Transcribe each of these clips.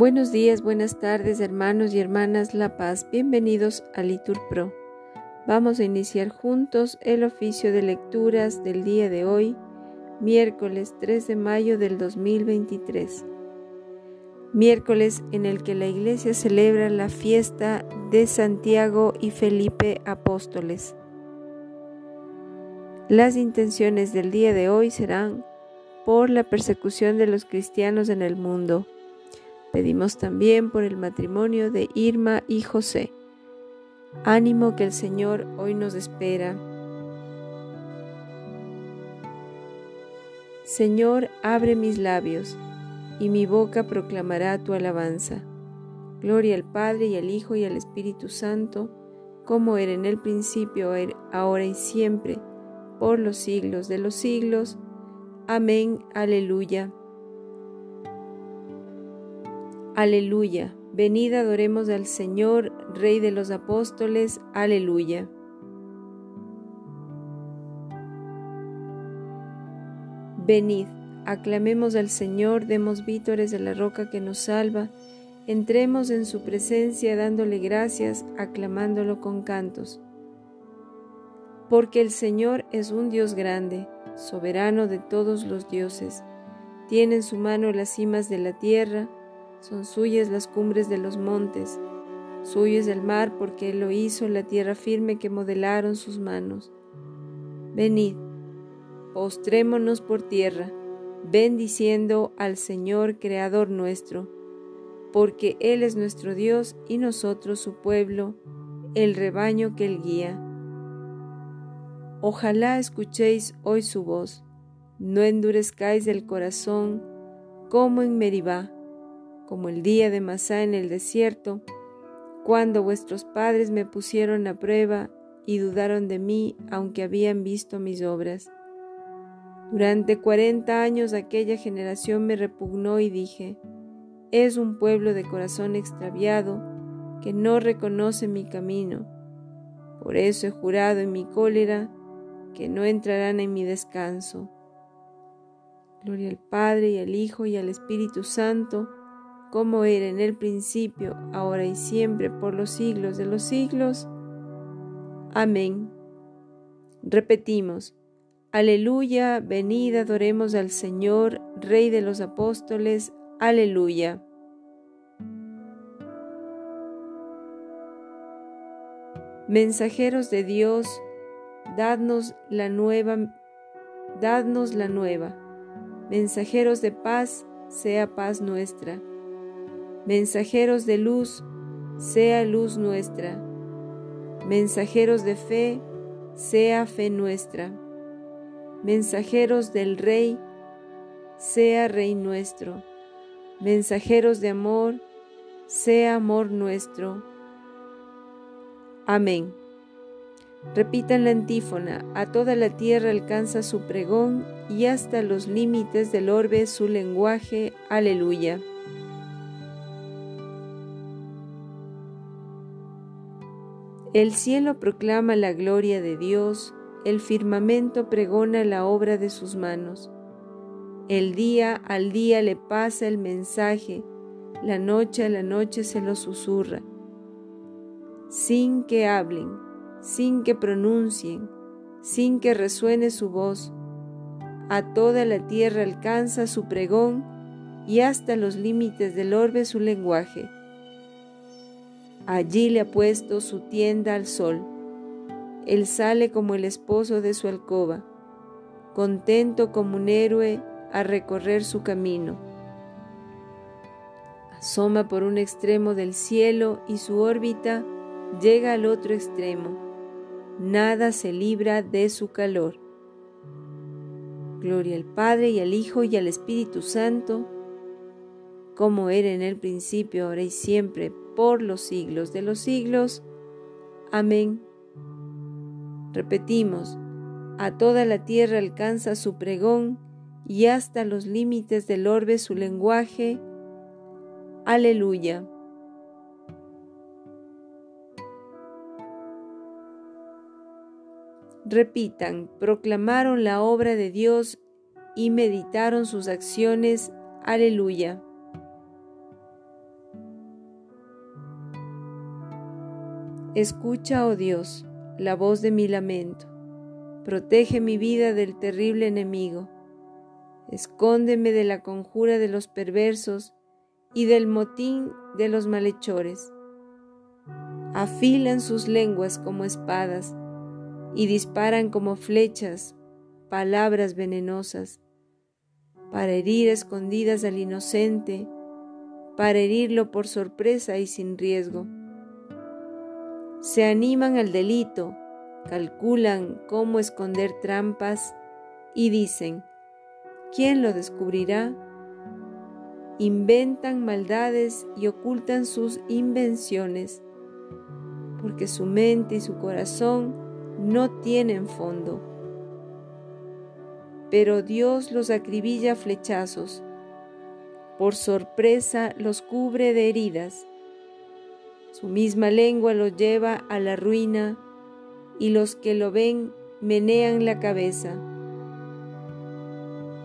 Buenos días, buenas tardes, hermanos y hermanas La Paz. Bienvenidos a Litur Pro. Vamos a iniciar juntos el oficio de lecturas del día de hoy, miércoles 3 de mayo del 2023. Miércoles en el que la Iglesia celebra la fiesta de Santiago y Felipe Apóstoles. Las intenciones del día de hoy serán por la persecución de los cristianos en el mundo Pedimos también por el matrimonio de Irma y José. Ánimo que el Señor hoy nos espera. Señor, abre mis labios, y mi boca proclamará tu alabanza. Gloria al Padre y al Hijo y al Espíritu Santo, como era en el principio, ahora y siempre, por los siglos de los siglos. Amén. Aleluya. Aleluya. Venid adoremos al Señor, Rey de los apóstoles. Aleluya. Venid, aclamemos al Señor, demos vítores a la roca que nos salva, entremos en su presencia dándole gracias, aclamándolo con cantos. Porque el Señor es un Dios grande, soberano de todos los dioses, tiene en su mano las cimas de la tierra, son suyas las cumbres de los montes, suyo es el mar porque Él lo hizo, la tierra firme que modelaron sus manos. Venid, postrémonos por tierra, bendiciendo al Señor Creador nuestro, porque Él es nuestro Dios y nosotros su pueblo, el rebaño que Él guía. Ojalá escuchéis hoy su voz, no endurezcáis el corazón como en Meribá como el día de Masá en el desierto, cuando vuestros padres me pusieron a prueba y dudaron de mí aunque habían visto mis obras. Durante cuarenta años aquella generación me repugnó y dije, es un pueblo de corazón extraviado que no reconoce mi camino. Por eso he jurado en mi cólera que no entrarán en mi descanso. Gloria al Padre y al Hijo y al Espíritu Santo, como era en el principio, ahora y siempre, por los siglos de los siglos. Amén. Repetimos, Aleluya, venid adoremos al Señor, Rey de los apóstoles, Aleluya. Mensajeros de Dios, dadnos la nueva, dadnos la nueva. Mensajeros de paz, sea paz nuestra mensajeros de luz, sea luz nuestra, mensajeros de fe, sea fe nuestra, mensajeros del Rey, sea Rey nuestro, mensajeros de amor, sea amor nuestro. Amén. Repitan la antífona, a toda la tierra alcanza su pregón y hasta los límites del orbe su lenguaje. Aleluya. El cielo proclama la gloria de Dios, el firmamento pregona la obra de sus manos. El día al día le pasa el mensaje, la noche a la noche se lo susurra. Sin que hablen, sin que pronuncien, sin que resuene su voz, a toda la tierra alcanza su pregón y hasta los límites del orbe su lenguaje. Allí le ha puesto su tienda al sol. Él sale como el esposo de su alcoba, contento como un héroe a recorrer su camino. Asoma por un extremo del cielo y su órbita llega al otro extremo. Nada se libra de su calor. Gloria al Padre y al Hijo y al Espíritu Santo, como era en el principio, ahora y siempre, por los siglos de los siglos. Amén. Repetimos, a toda la tierra alcanza su pregón y hasta los límites del orbe su lenguaje. Aleluya. Repitan, proclamaron la obra de Dios y meditaron sus acciones. Aleluya. Escucha, oh Dios, la voz de mi lamento. Protege mi vida del terrible enemigo. Escóndeme de la conjura de los perversos y del motín de los malhechores. Afilan sus lenguas como espadas y disparan como flechas palabras venenosas para herir escondidas al inocente, para herirlo por sorpresa y sin riesgo. Se animan al delito, calculan cómo esconder trampas y dicen, ¿quién lo descubrirá? Inventan maldades y ocultan sus invenciones, porque su mente y su corazón no tienen fondo. Pero Dios los acribilla flechazos, por sorpresa los cubre de heridas. Su misma lengua los lleva a la ruina y los que lo ven menean la cabeza.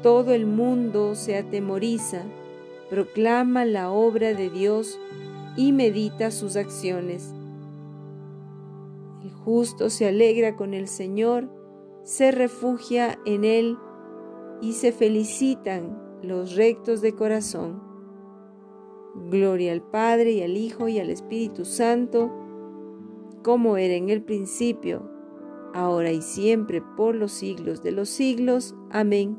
Todo el mundo se atemoriza, proclama la obra de Dios y medita sus acciones. El justo se alegra con el Señor, se refugia en Él y se felicitan los rectos de corazón. Gloria al Padre y al Hijo y al Espíritu Santo, como era en el principio, ahora y siempre, por los siglos de los siglos. Amén.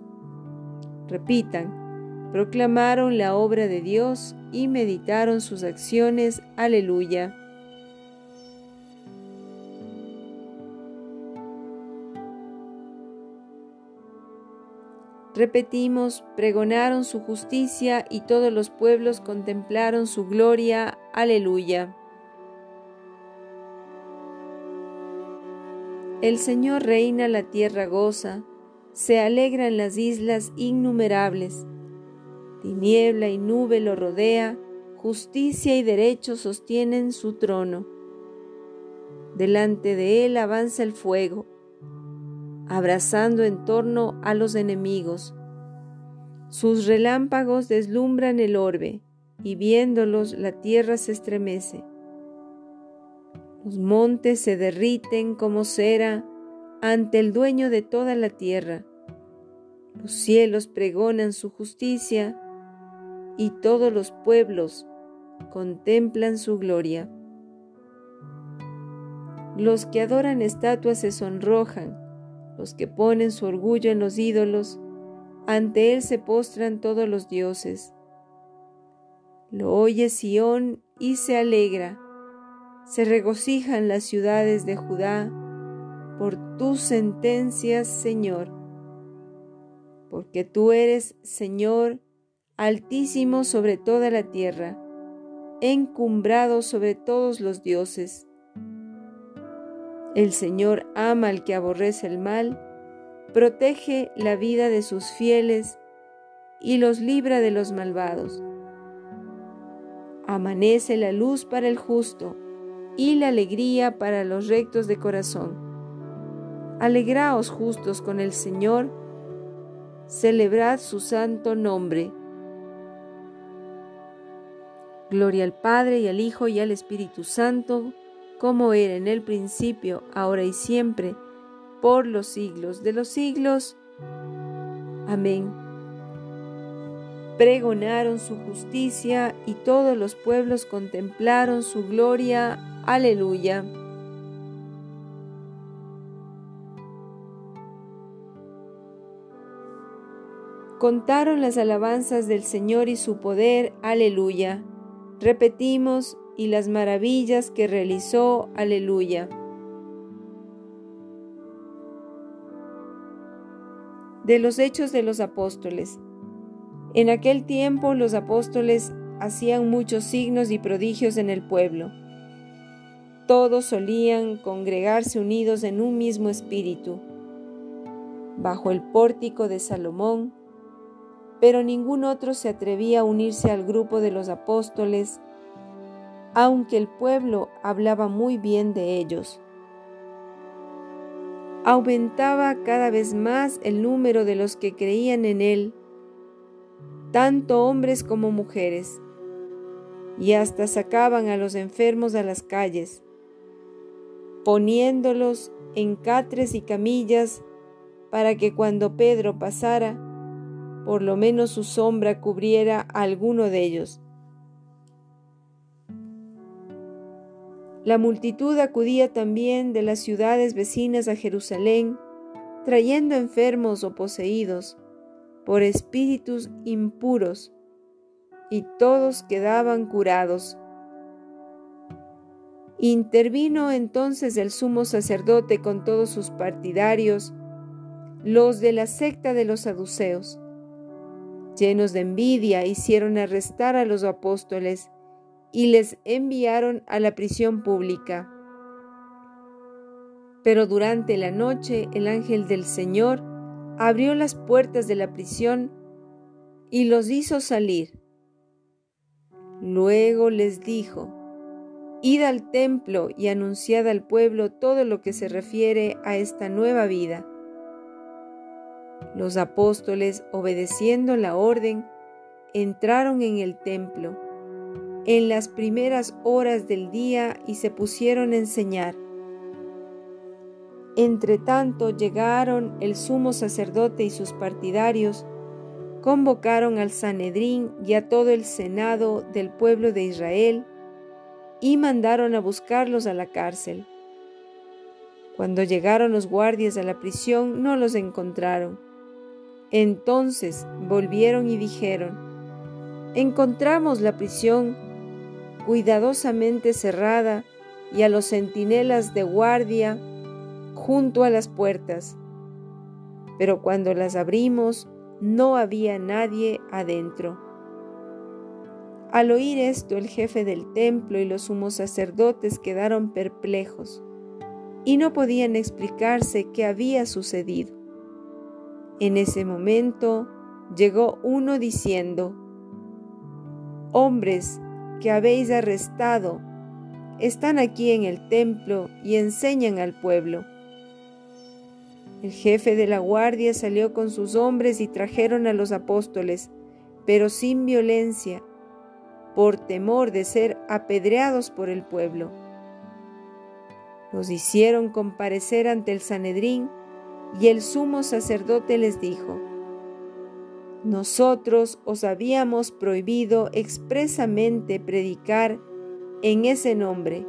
Repitan, proclamaron la obra de Dios y meditaron sus acciones. Aleluya. Repetimos, pregonaron su justicia y todos los pueblos contemplaron su gloria. Aleluya. El Señor reina, la tierra goza, se alegra en las islas innumerables. Tiniebla y nube lo rodea, justicia y derecho sostienen su trono. Delante de él avanza el fuego abrazando en torno a los enemigos. Sus relámpagos deslumbran el orbe, y viéndolos la tierra se estremece. Los montes se derriten como cera ante el dueño de toda la tierra. Los cielos pregonan su justicia, y todos los pueblos contemplan su gloria. Los que adoran estatuas se sonrojan, los que ponen su orgullo en los ídolos, ante él se postran todos los dioses. Lo oye Sión y se alegra, se regocijan las ciudades de Judá por tus sentencias, Señor, porque tú eres, Señor, altísimo sobre toda la tierra, encumbrado sobre todos los dioses. El Señor ama al que aborrece el mal, protege la vida de sus fieles y los libra de los malvados. Amanece la luz para el justo y la alegría para los rectos de corazón. Alegraos justos con el Señor, celebrad su santo nombre. Gloria al Padre y al Hijo y al Espíritu Santo, como era en el principio, ahora y siempre, por los siglos de los siglos. Amén. Pregonaron su justicia y todos los pueblos contemplaron su gloria. Aleluya. Contaron las alabanzas del Señor y su poder. Aleluya. Repetimos, y las maravillas que realizó. Aleluya. De los hechos de los apóstoles. En aquel tiempo los apóstoles hacían muchos signos y prodigios en el pueblo. Todos solían congregarse unidos en un mismo espíritu, bajo el pórtico de Salomón, pero ningún otro se atrevía a unirse al grupo de los apóstoles aunque el pueblo hablaba muy bien de ellos. Aumentaba cada vez más el número de los que creían en él, tanto hombres como mujeres, y hasta sacaban a los enfermos a las calles, poniéndolos en catres y camillas para que cuando Pedro pasara, por lo menos su sombra cubriera a alguno de ellos. La multitud acudía también de las ciudades vecinas a Jerusalén, trayendo enfermos o poseídos por espíritus impuros, y todos quedaban curados. Intervino entonces el sumo sacerdote con todos sus partidarios, los de la secta de los saduceos. Llenos de envidia, hicieron arrestar a los apóstoles y les enviaron a la prisión pública. Pero durante la noche el ángel del Señor abrió las puertas de la prisión y los hizo salir. Luego les dijo, Id al templo y anunciad al pueblo todo lo que se refiere a esta nueva vida. Los apóstoles, obedeciendo la orden, entraron en el templo en las primeras horas del día y se pusieron a enseñar. Entre tanto llegaron el sumo sacerdote y sus partidarios, convocaron al Sanedrín y a todo el senado del pueblo de Israel y mandaron a buscarlos a la cárcel. Cuando llegaron los guardias a la prisión no los encontraron. Entonces volvieron y dijeron, encontramos la prisión cuidadosamente cerrada y a los centinelas de guardia junto a las puertas. Pero cuando las abrimos, no había nadie adentro. Al oír esto, el jefe del templo y los sumos sacerdotes quedaron perplejos y no podían explicarse qué había sucedido. En ese momento llegó uno diciendo, Hombres, que habéis arrestado están aquí en el templo y enseñan al pueblo. El jefe de la guardia salió con sus hombres y trajeron a los apóstoles, pero sin violencia, por temor de ser apedreados por el pueblo. Los hicieron comparecer ante el Sanedrín y el sumo sacerdote les dijo, nosotros os habíamos prohibido expresamente predicar en ese nombre,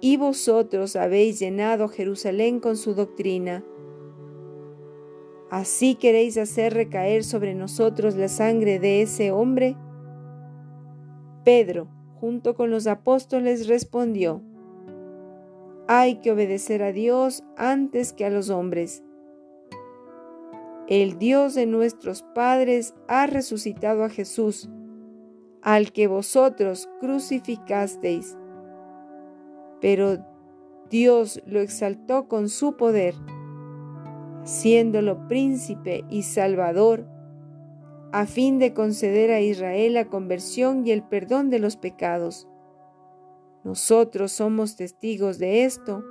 y vosotros habéis llenado Jerusalén con su doctrina. ¿Así queréis hacer recaer sobre nosotros la sangre de ese hombre? Pedro, junto con los apóstoles, respondió, Hay que obedecer a Dios antes que a los hombres el Dios de nuestros padres ha resucitado a Jesús, al que vosotros crucificasteis. Pero Dios lo exaltó con su poder, haciéndolo príncipe y salvador, a fin de conceder a Israel la conversión y el perdón de los pecados. Nosotros somos testigos de esto,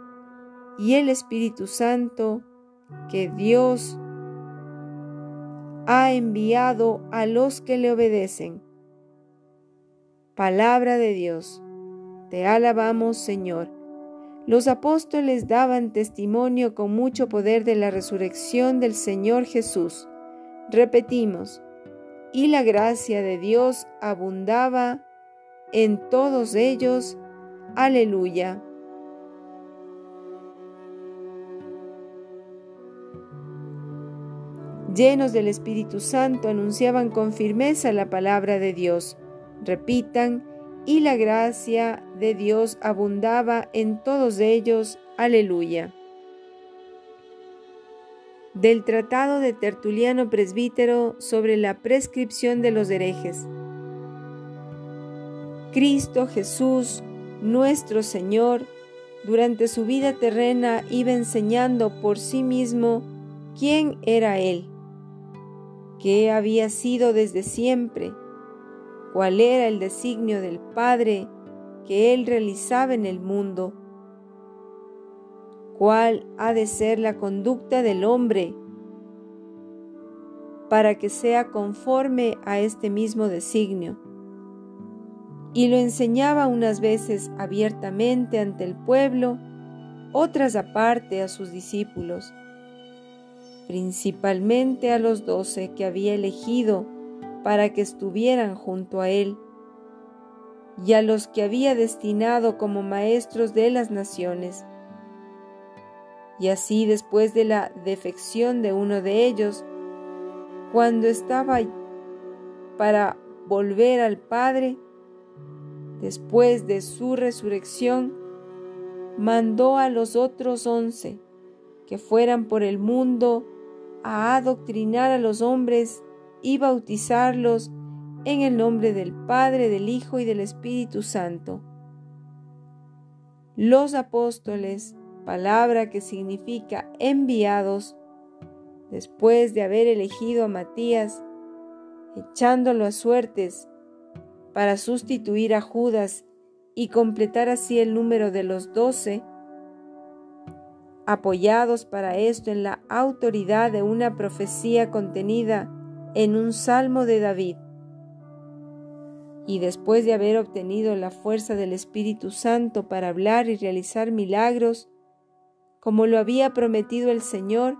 y el Espíritu Santo que Dios ha enviado a los que le obedecen. Palabra de Dios. Te alabamos, Señor. Los apóstoles daban testimonio con mucho poder de la resurrección del Señor Jesús. Repetimos, y la gracia de Dios abundaba en todos ellos. Aleluya. Llenos del Espíritu Santo, anunciaban con firmeza la palabra de Dios. Repitan, y la gracia de Dios abundaba en todos ellos. Aleluya. Del Tratado de Tertuliano Presbítero sobre la prescripción de los herejes. Cristo Jesús, nuestro Señor, durante su vida terrena iba enseñando por sí mismo quién era Él qué había sido desde siempre, cuál era el designio del Padre que Él realizaba en el mundo, cuál ha de ser la conducta del hombre para que sea conforme a este mismo designio. Y lo enseñaba unas veces abiertamente ante el pueblo otras aparte a sus discípulos, principalmente a los doce que había elegido para que estuvieran junto a él, y a los que había destinado como maestros de las naciones. Y así después de la defección de uno de ellos, cuando estaba para volver al Padre, después de su resurrección, mandó a los otros once que fueran por el mundo a adoctrinar a los hombres y bautizarlos en el nombre del Padre, del Hijo y del Espíritu Santo. Los apóstoles, palabra que significa enviados, después de haber elegido a Matías, echándolo a suertes para sustituir a Judas y completar así el número de los doce, apoyados para esto en la autoridad de una profecía contenida en un salmo de David. Y después de haber obtenido la fuerza del Espíritu Santo para hablar y realizar milagros, como lo había prometido el Señor,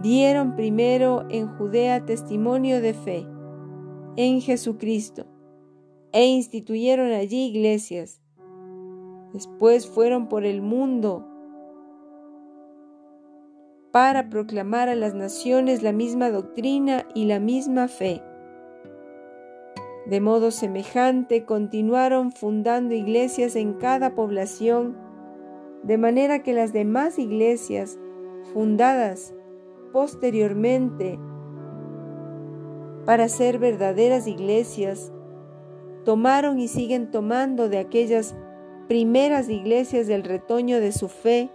dieron primero en Judea testimonio de fe en Jesucristo e instituyeron allí iglesias. Después fueron por el mundo para proclamar a las naciones la misma doctrina y la misma fe. De modo semejante continuaron fundando iglesias en cada población, de manera que las demás iglesias fundadas posteriormente para ser verdaderas iglesias, tomaron y siguen tomando de aquellas primeras iglesias del retoño de su fe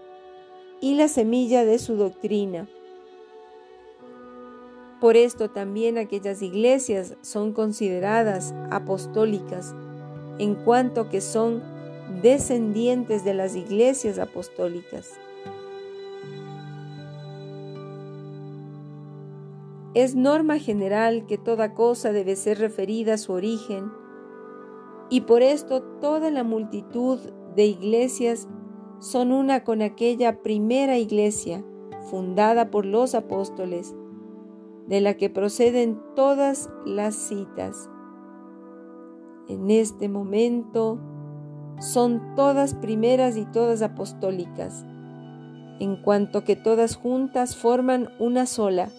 y la semilla de su doctrina. Por esto también aquellas iglesias son consideradas apostólicas, en cuanto que son descendientes de las iglesias apostólicas. Es norma general que toda cosa debe ser referida a su origen, y por esto toda la multitud de iglesias son una con aquella primera iglesia fundada por los apóstoles, de la que proceden todas las citas. En este momento son todas primeras y todas apostólicas, en cuanto que todas juntas forman una sola.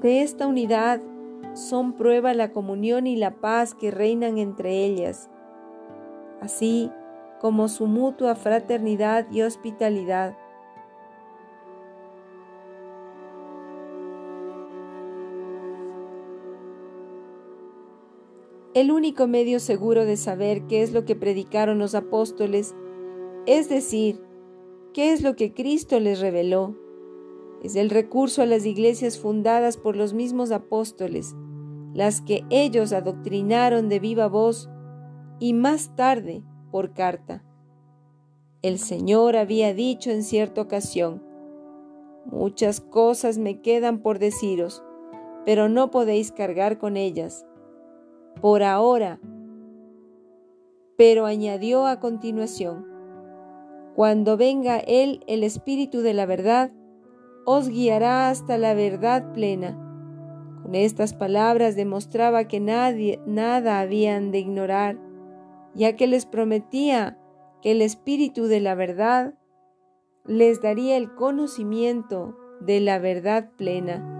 De esta unidad son prueba la comunión y la paz que reinan entre ellas, así como su mutua fraternidad y hospitalidad. El único medio seguro de saber qué es lo que predicaron los apóstoles, es decir, qué es lo que Cristo les reveló, es el recurso a las iglesias fundadas por los mismos apóstoles, las que ellos adoctrinaron de viva voz y más tarde por carta. El Señor había dicho en cierta ocasión, Muchas cosas me quedan por deciros, pero no podéis cargar con ellas. Por ahora. Pero añadió a continuación, Cuando venga Él, el Espíritu de la verdad, os guiará hasta la verdad plena. Con estas palabras demostraba que nadie, nada habían de ignorar ya que les prometía que el Espíritu de la verdad les daría el conocimiento de la verdad plena.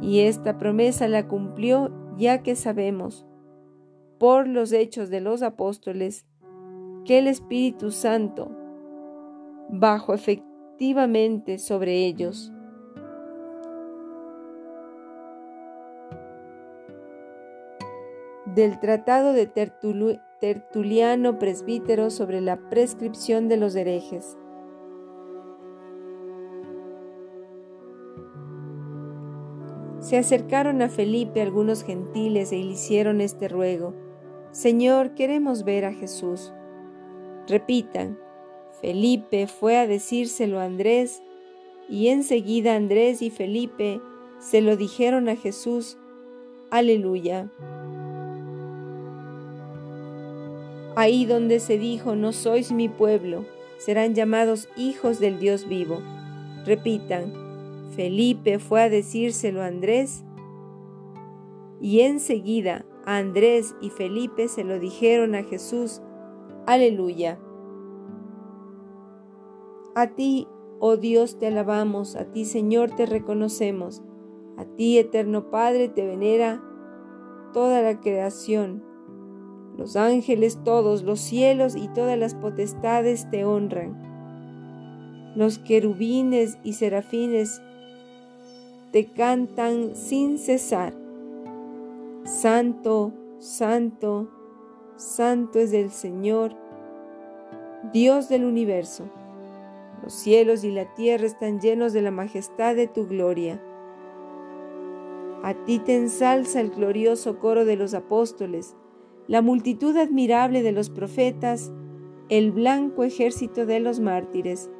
Y esta promesa la cumplió ya que sabemos, por los hechos de los apóstoles, que el Espíritu Santo bajó efectivamente sobre ellos. Del Tratado de Tertuliano Presbítero sobre la prescripción de los herejes. Se acercaron a Felipe algunos gentiles e hicieron este ruego, Señor, queremos ver a Jesús. Repitan, Felipe fue a decírselo a Andrés, y enseguida Andrés y Felipe se lo dijeron a Jesús. Aleluya. Ahí donde se dijo, no sois mi pueblo, serán llamados hijos del Dios vivo. Repitan, Felipe fue a decírselo a Andrés y enseguida a Andrés y Felipe se lo dijeron a Jesús. Aleluya. A ti, oh Dios, te alabamos, a ti, Señor, te reconocemos, a ti, eterno Padre, te venera toda la creación los ángeles todos, los cielos y todas las potestades te honran. Los querubines y serafines te cantan sin cesar. Santo, santo, santo es el Señor, Dios del universo. Los cielos y la tierra están llenos de la majestad de tu gloria. A ti te ensalza el glorioso coro de los apóstoles la multitud admirable de los profetas, el blanco ejército de los mártires.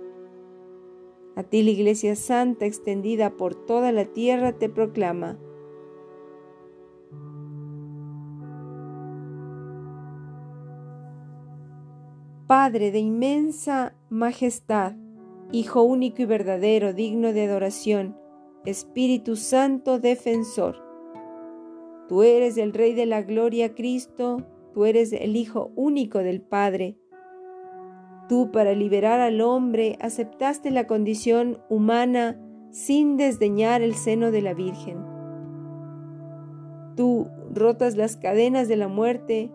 A ti la Iglesia Santa extendida por toda la tierra te proclama. Padre de inmensa majestad, Hijo único y verdadero, digno de adoración, Espíritu Santo defensor Tú eres el Rey de la Gloria, Cristo, tú eres el Hijo único del Padre. Tú para liberar al hombre aceptaste la condición humana sin desdeñar el seno de la Virgen. Tú rotas las cadenas de la muerte,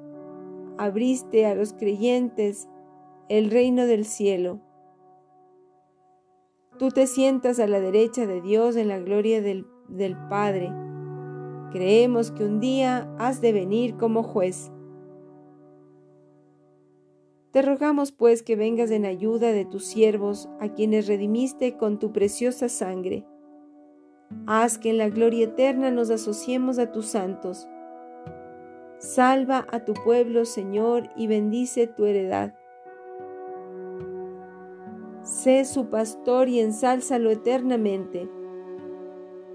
abriste a los creyentes el reino del cielo. Tú te sientas a la derecha de Dios en la gloria del, del Padre Creemos que un día has de venir como juez. Te rogamos pues que vengas en ayuda de tus siervos, a quienes redimiste con tu preciosa sangre. Haz que en la gloria eterna nos asociemos a tus santos. Salva a tu pueblo, Señor, y bendice tu heredad. Sé su pastor y ensálzalo eternamente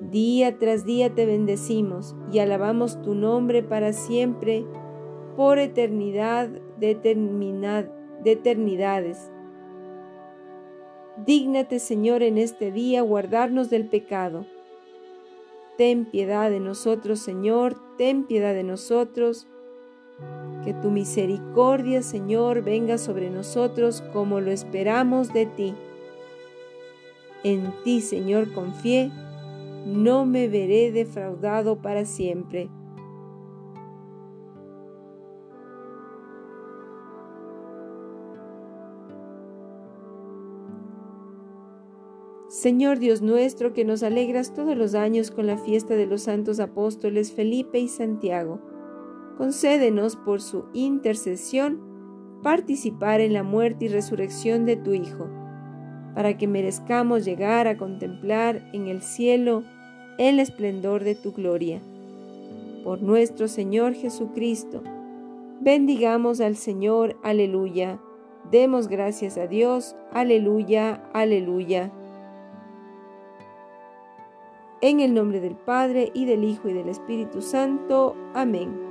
Día tras día te bendecimos y alabamos tu nombre para siempre, por eternidad de, eternidades. Dígnate, Señor, en este día guardarnos del pecado. Ten piedad de nosotros, Señor, ten piedad de nosotros. Que tu misericordia, Señor, venga sobre nosotros como lo esperamos de ti. En ti, Señor, confié no me veré defraudado para siempre. Señor Dios nuestro, que nos alegras todos los años con la fiesta de los santos apóstoles Felipe y Santiago, concédenos por su intercesión participar en la muerte y resurrección de tu Hijo, para que merezcamos llegar a contemplar en el cielo el esplendor de tu gloria. Por nuestro Señor Jesucristo. Bendigamos al Señor, aleluya. Demos gracias a Dios, aleluya, aleluya. En el nombre del Padre, y del Hijo, y del Espíritu Santo. Amén.